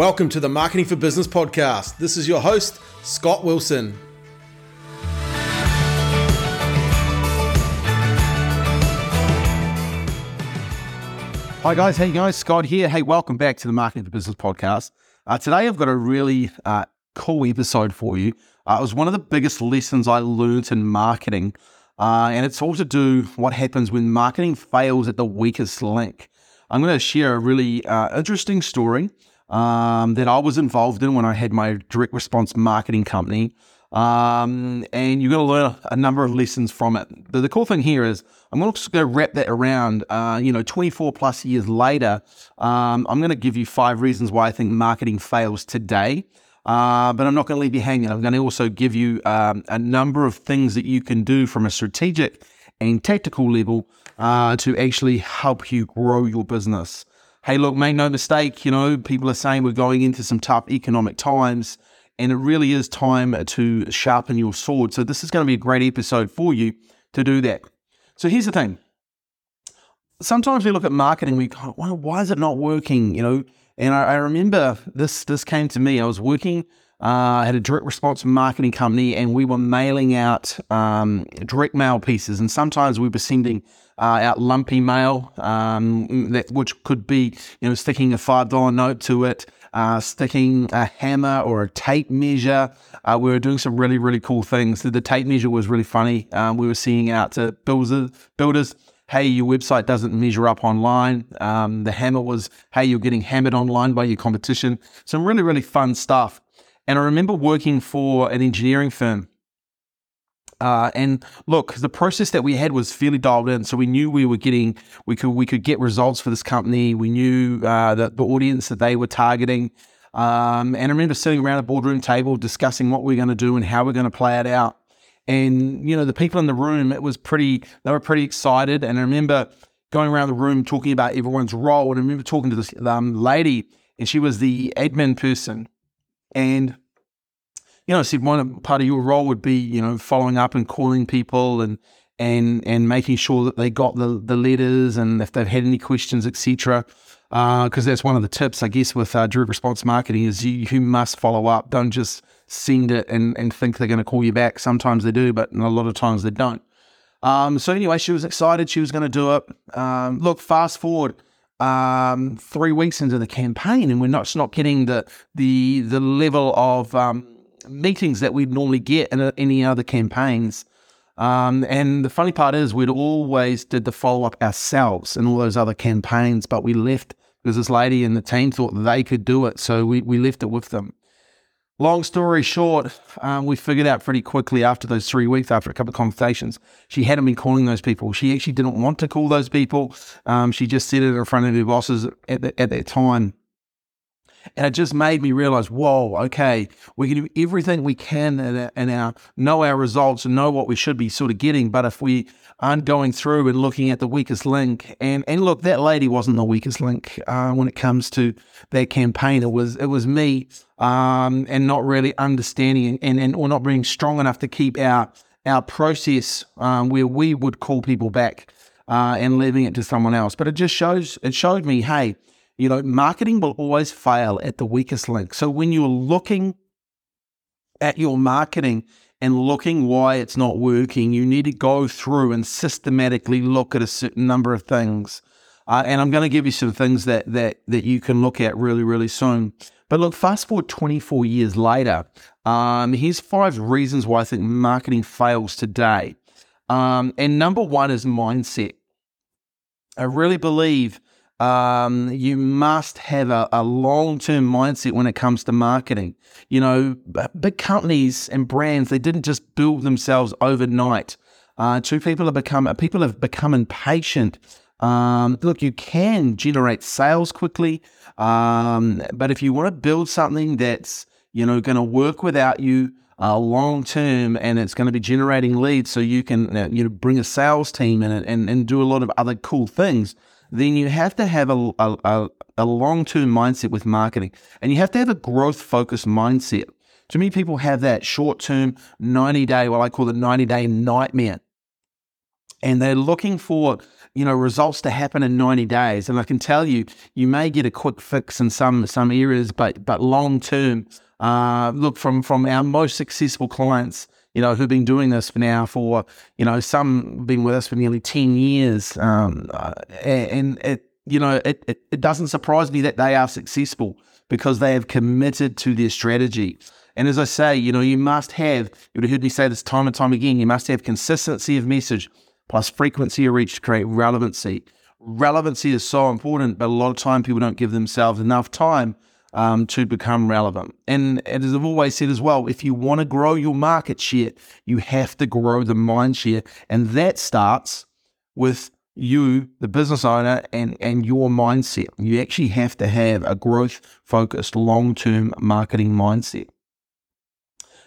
Welcome to the Marketing for Business podcast. This is your host, Scott Wilson. Hi guys, hey guys, Scott here. Hey, welcome back to the Marketing for Business podcast. Uh, today I've got a really uh, cool episode for you. Uh, it was one of the biggest lessons I learned in marketing, uh, and it's all to do what happens when marketing fails at the weakest link. I'm going to share a really uh, interesting story um, that I was involved in when I had my direct response marketing company. Um, and you're going to learn a number of lessons from it. The, the cool thing here is I'm going to wrap that around, uh, you know, 24 plus years later. Um, I'm going to give you five reasons why I think marketing fails today. Uh, but I'm not going to leave you hanging. I'm going to also give you um, a number of things that you can do from a strategic and tactical level uh, to actually help you grow your business. Hey, look, make no mistake, you know, people are saying we're going into some tough economic times, and it really is time to sharpen your sword. So, this is going to be a great episode for you to do that. So, here's the thing sometimes we look at marketing, we go, why is it not working? You know, and I, I remember this this came to me. I was working uh, I had a direct response marketing company, and we were mailing out um, direct mail pieces. And sometimes we were sending uh, out lumpy mail, um, that, which could be, you know, sticking a five dollar note to it, uh, sticking a hammer or a tape measure. Uh, we were doing some really, really cool things. The, the tape measure was really funny. Um, we were seeing out to builders, builders hey, your website doesn't measure up online. Um, the hammer was, hey, you're getting hammered online by your competition. Some really, really fun stuff. And I remember working for an engineering firm. Uh, and look, the process that we had was fairly dialed in, so we knew we were getting, we could we could get results for this company. We knew uh, that the audience that they were targeting. Um, and I remember sitting around a boardroom table discussing what we are going to do and how we're going to play it out. And you know, the people in the room, it was pretty. They were pretty excited. And I remember going around the room talking about everyone's role. And I remember talking to this um, lady, and she was the admin person. And you know, I said one part of your role would be, you know, following up and calling people and and and making sure that they got the the letters and if they've had any questions, etc. Because uh, that's one of the tips, I guess, with uh, direct response marketing is you, you must follow up. Don't just send it and, and think they're going to call you back. Sometimes they do, but a lot of times they don't. Um, so anyway, she was excited. She was going to do it. Um, look, fast forward um, three weeks into the campaign, and we're not not getting the the the level of um, meetings that we'd normally get in any other campaigns. Um, and the funny part is, we'd always did the follow up ourselves in all those other campaigns, but we left because this lady and the team thought they could do it, so we we left it with them. Long story short, um, we figured out pretty quickly after those three weeks, after a couple of conversations, she hadn't been calling those people. She actually didn't want to call those people. Um, she just said it in front of her bosses at, the, at that time. And it just made me realize, whoa, okay, we can do everything we can and, and our, know our results and know what we should be sort of getting. But if we aren't going through and looking at the weakest link, and, and look, that lady wasn't the weakest link uh, when it comes to that campaign. It was it was me, um, and not really understanding and, and or not being strong enough to keep our our process um, where we would call people back uh, and leaving it to someone else. But it just shows it showed me, hey you know, marketing will always fail at the weakest link. So when you're looking at your marketing and looking why it's not working, you need to go through and systematically look at a certain number of things. Uh, and I'm going to give you some things that that that you can look at really, really soon. But look, fast forward 24 years later, um, here's five reasons why I think marketing fails today. Um, and number one is mindset. I really believe um, you must have a, a long term mindset when it comes to marketing. You know, big companies and brands, they didn't just build themselves overnight. Uh, two people have become people have become impatient. Um, look, you can generate sales quickly, um, but if you want to build something that's you know going to work without you uh, long term and it's going to be generating leads, so you can uh, you know bring a sales team in and, and do a lot of other cool things then you have to have a, a, a long term mindset with marketing and you have to have a growth focused mindset. Too many people have that short term 90 day, what I call the 90 day nightmare. and they're looking for you know results to happen in 90 days and i can tell you you may get a quick fix in some some areas but but long term uh, look from from our most successful clients you know who've been doing this for now for you know some been with us for nearly 10 years um, uh, and it you know it, it, it doesn't surprise me that they are successful because they have committed to their strategy and as I say, you know, you must have, you would have heard me say this time and time again, you must have consistency of message plus frequency of reach to create relevancy. Relevancy is so important, but a lot of time people don't give themselves enough time um, to become relevant. And, and as I've always said as well, if you want to grow your market share, you have to grow the mind share. And that starts with you, the business owner, and, and your mindset. You actually have to have a growth focused, long term marketing mindset.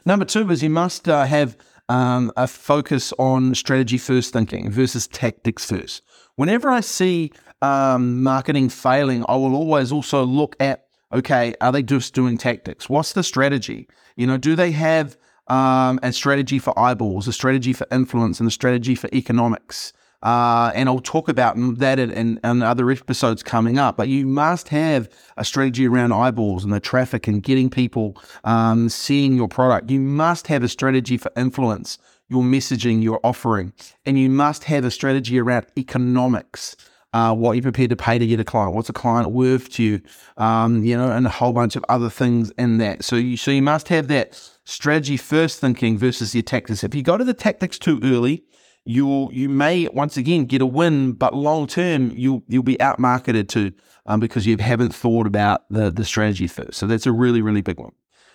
Number two is you must uh, have um, a focus on strategy first thinking versus tactics first. Whenever I see um, marketing failing, I will always also look at okay, are they just doing tactics? What's the strategy? You know, do they have um, a strategy for eyeballs, a strategy for influence, and a strategy for economics? Uh, and I'll talk about that in, in, other episodes coming up. But you must have a strategy around eyeballs and the traffic and getting people um, seeing your product. You must have a strategy for influence, your messaging, your offering, and you must have a strategy around economics. Uh, what you're prepared to pay to get a client, what's a client worth to you, um, you know, and a whole bunch of other things in that. So you so you must have that strategy first thinking versus your tactics. If you go to the tactics too early, you you may once again get a win, but long term you'll you'll be outmarketed too um, because you haven't thought about the the strategy first. So that's a really really big one.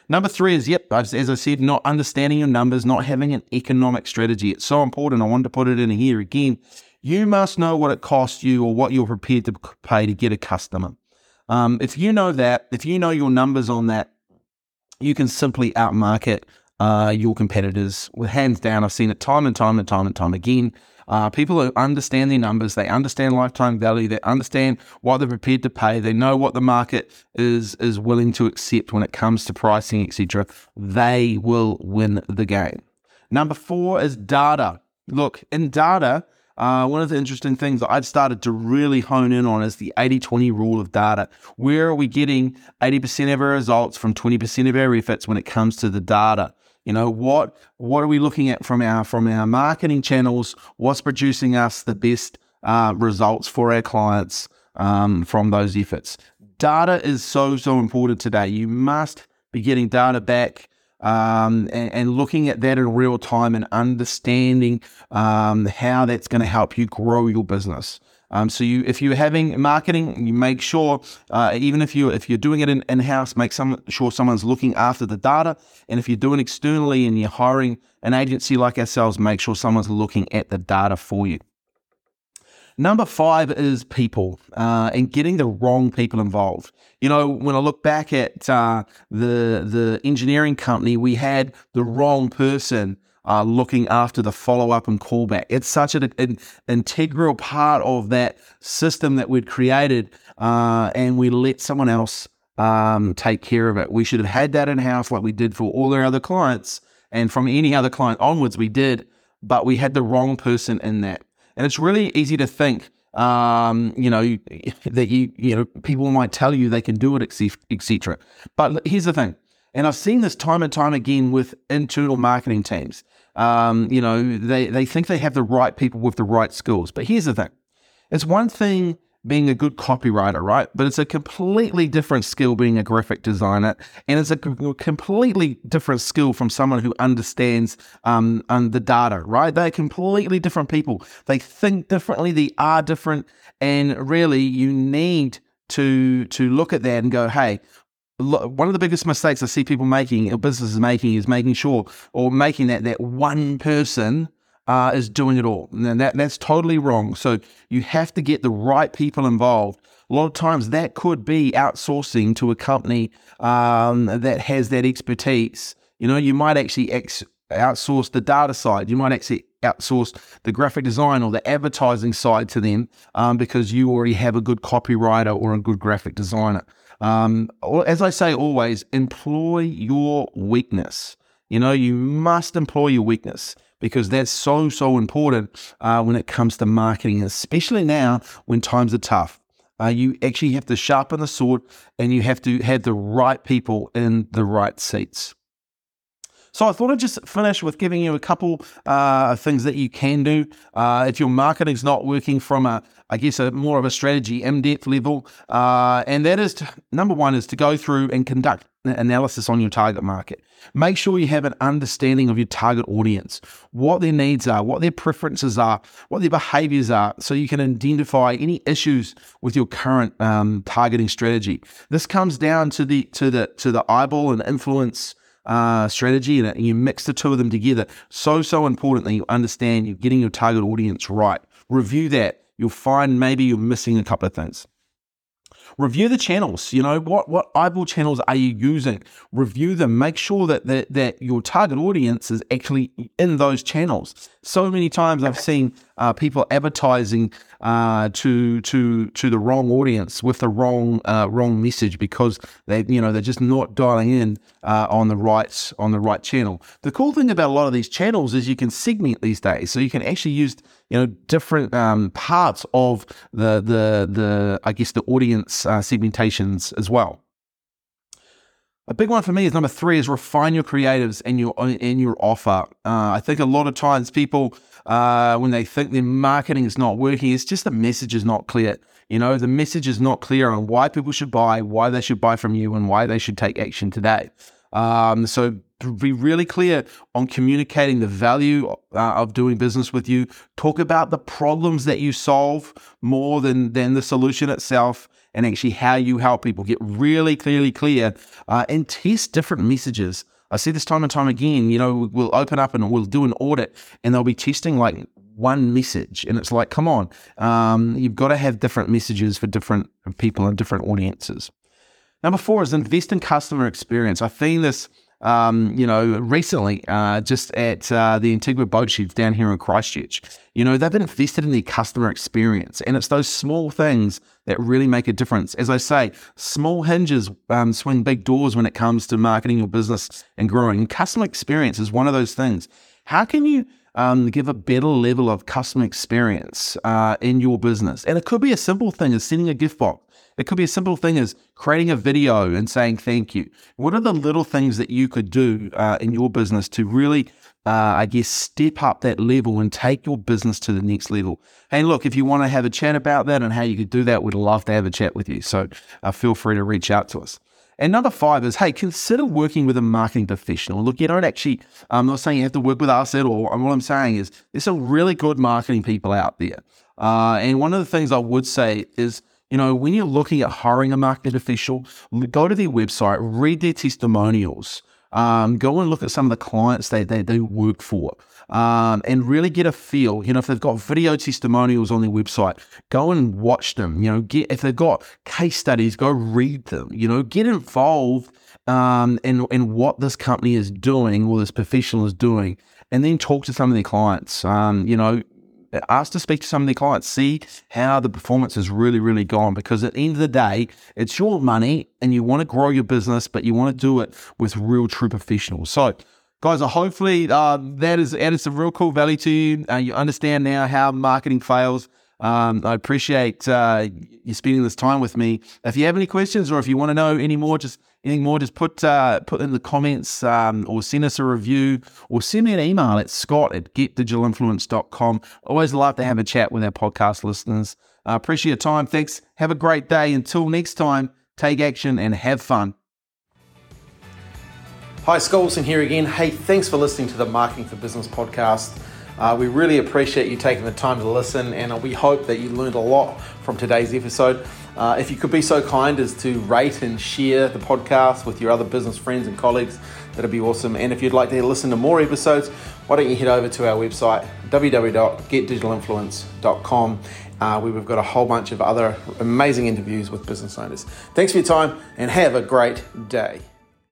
Number three is yep, as I said, not understanding your numbers, not having an economic strategy. It's so important. I wanted to put it in here again. You must know what it costs you or what you're prepared to pay to get a customer. Um, if you know that, if you know your numbers on that, you can simply outmarket uh, your competitors. With hands down, I've seen it time and time and time and time again. Uh, people who understand their numbers, they understand lifetime value, they understand what they're prepared to pay, they know what the market is is willing to accept when it comes to pricing, etc. They will win the game. Number four is data. Look, in data, uh, one of the interesting things that I've started to really hone in on is the 80 20 rule of data. Where are we getting 80% of our results from 20% of our efforts when it comes to the data? You know what what are we looking at from our from our marketing channels? What's producing us the best uh, results for our clients um, from those efforts? Data is so so important today. You must be getting data back um, and, and, looking at that in real time and understanding um, how that's going to help you grow your business. Um, so you, if you're having marketing, you make sure, uh, even if you if you're doing it in, in house, make some sure someone's looking after the data. And if you're doing externally and you're hiring an agency like ourselves, make sure someone's looking at the data for you. Number five is people uh, and getting the wrong people involved. You know, when I look back at uh, the the engineering company, we had the wrong person uh, looking after the follow up and callback. It's such an, an, integral part of that system that we'd created, uh, and we let someone else um, take care of it. We should have had that in house like we did for all our other clients, and from any other client onwards, we did, but we had the wrong person in that. And it's really easy to think um, you know, that you, you know, people might tell you they can do it, etc. But here's the thing, and I've seen this time and time again with internal marketing teams. Um, you know, they, they think they have the right people with the right skills. But here's the thing it's one thing being a good copywriter, right? But it's a completely different skill being a graphic designer. And it's a completely different skill from someone who understands um, um, the data, right? They're completely different people. They think differently, they are different. And really, you need to to look at that and go, hey, one of the biggest mistakes I see people making, or businesses making, is making sure or making that that one person uh, is doing it all, and that that's totally wrong. So you have to get the right people involved. A lot of times that could be outsourcing to a company um, that has that expertise. You know, you might actually ex- outsource the data side. You might actually outsource the graphic design or the advertising side to them um, because you already have a good copywriter or a good graphic designer. Um, as I say always, employ your weakness. You know, you must employ your weakness because that's so, so important uh, when it comes to marketing, especially now when times are tough. Uh, you actually have to sharpen the sword and you have to have the right people in the right seats. So I thought I'd just finish with giving you a couple uh, things that you can do uh, if your marketing's not working from a, I guess, a more of a strategy in-depth level, uh, and that is to, number one is to go through and conduct analysis on your target market. Make sure you have an understanding of your target audience, what their needs are, what their preferences are, what their behaviors are, so you can identify any issues with your current um, targeting strategy. This comes down to the to the to the eyeball and influence uh, strategy and you mix the two of them together. So, so important that you understand you're getting your target audience right. Review that. You'll find maybe you're missing a couple of things. Review the channels. You know what what eyeball channels are you using? Review them. Make sure that that, that your target audience is actually in those channels. So many times I've seen uh, people advertising uh, to to to the wrong audience with the wrong uh, wrong message because they you know they're just not dialing in uh, on the right on the right channel. The cool thing about a lot of these channels is you can segment these days, so you can actually use you know different um, parts of the the the I guess the audience uh, segmentations as well. A big one for me is number three is refine your creatives and your and your offer. Uh, I think a lot of times people uh, when they think their marketing is not working, it's just the message is not clear. You know, the message is not clear on why people should buy, why they should buy from you, and why they should take action today. Um, so be really clear on communicating the value uh, of doing business with you. Talk about the problems that you solve more than than the solution itself, and actually how you help people. Get really clearly clear uh, and test different messages. I see this time and time again. You know, we'll open up and we'll do an audit, and they'll be testing like one message, and it's like, come on, um, you've got to have different messages for different people and different audiences. Number four is invest in customer experience. I've seen this, um, you know, recently uh, just at uh, the Antigua Boat Sheds down here in Christchurch. You know, they've invested in the customer experience, and it's those small things that really make a difference. As I say, small hinges um, swing big doors when it comes to marketing your business and growing. And customer experience is one of those things. How can you um, give a better level of customer experience uh, in your business? And it could be a simple thing as sending a gift box it could be a simple thing as creating a video and saying thank you. What are the little things that you could do uh, in your business to really, uh, I guess, step up that level and take your business to the next level? And look, if you want to have a chat about that and how you could do that, we'd love to have a chat with you. So uh, feel free to reach out to us. And number five is, hey, consider working with a marketing professional. Look, you don't actually, I'm not saying you have to work with us at all. What I'm saying is there's some really good marketing people out there. Uh, and one of the things I would say is you know, when you're looking at hiring a marketing official, go to their website, read their testimonials, um, go and look at some of the clients they, they do work for. Um, and really get a feel. You know, if they've got video testimonials on their website, go and watch them. You know, get if they've got case studies, go read them. You know, get involved um, in in what this company is doing or this professional is doing, and then talk to some of their clients. Um, you know, ask to speak to some of their clients, see how the performance has really, really gone. Because at the end of the day, it's your money and you want to grow your business, but you want to do it with real, true professionals. So, guys, hopefully uh, that has added some real cool value to you. Uh, you understand now how marketing fails. Um, I appreciate uh, you spending this time with me. If you have any questions or if you want to know any more, just anything more, just put uh, put in the comments um, or send us a review or send me an email at scott at getdigitalinfluence.com. Always love to have a chat with our podcast listeners. I uh, appreciate your time. Thanks. Have a great day. Until next time, take action and have fun. Hi, Scott Wilson here again. Hey, thanks for listening to the Marketing for Business podcast. Uh, we really appreciate you taking the time to listen, and we hope that you learned a lot from today's episode. Uh, if you could be so kind as to rate and share the podcast with your other business friends and colleagues, that'd be awesome. And if you'd like to listen to more episodes, why don't you head over to our website, www.getdigitalinfluence.com, uh, where we've got a whole bunch of other amazing interviews with business owners. Thanks for your time and have a great day.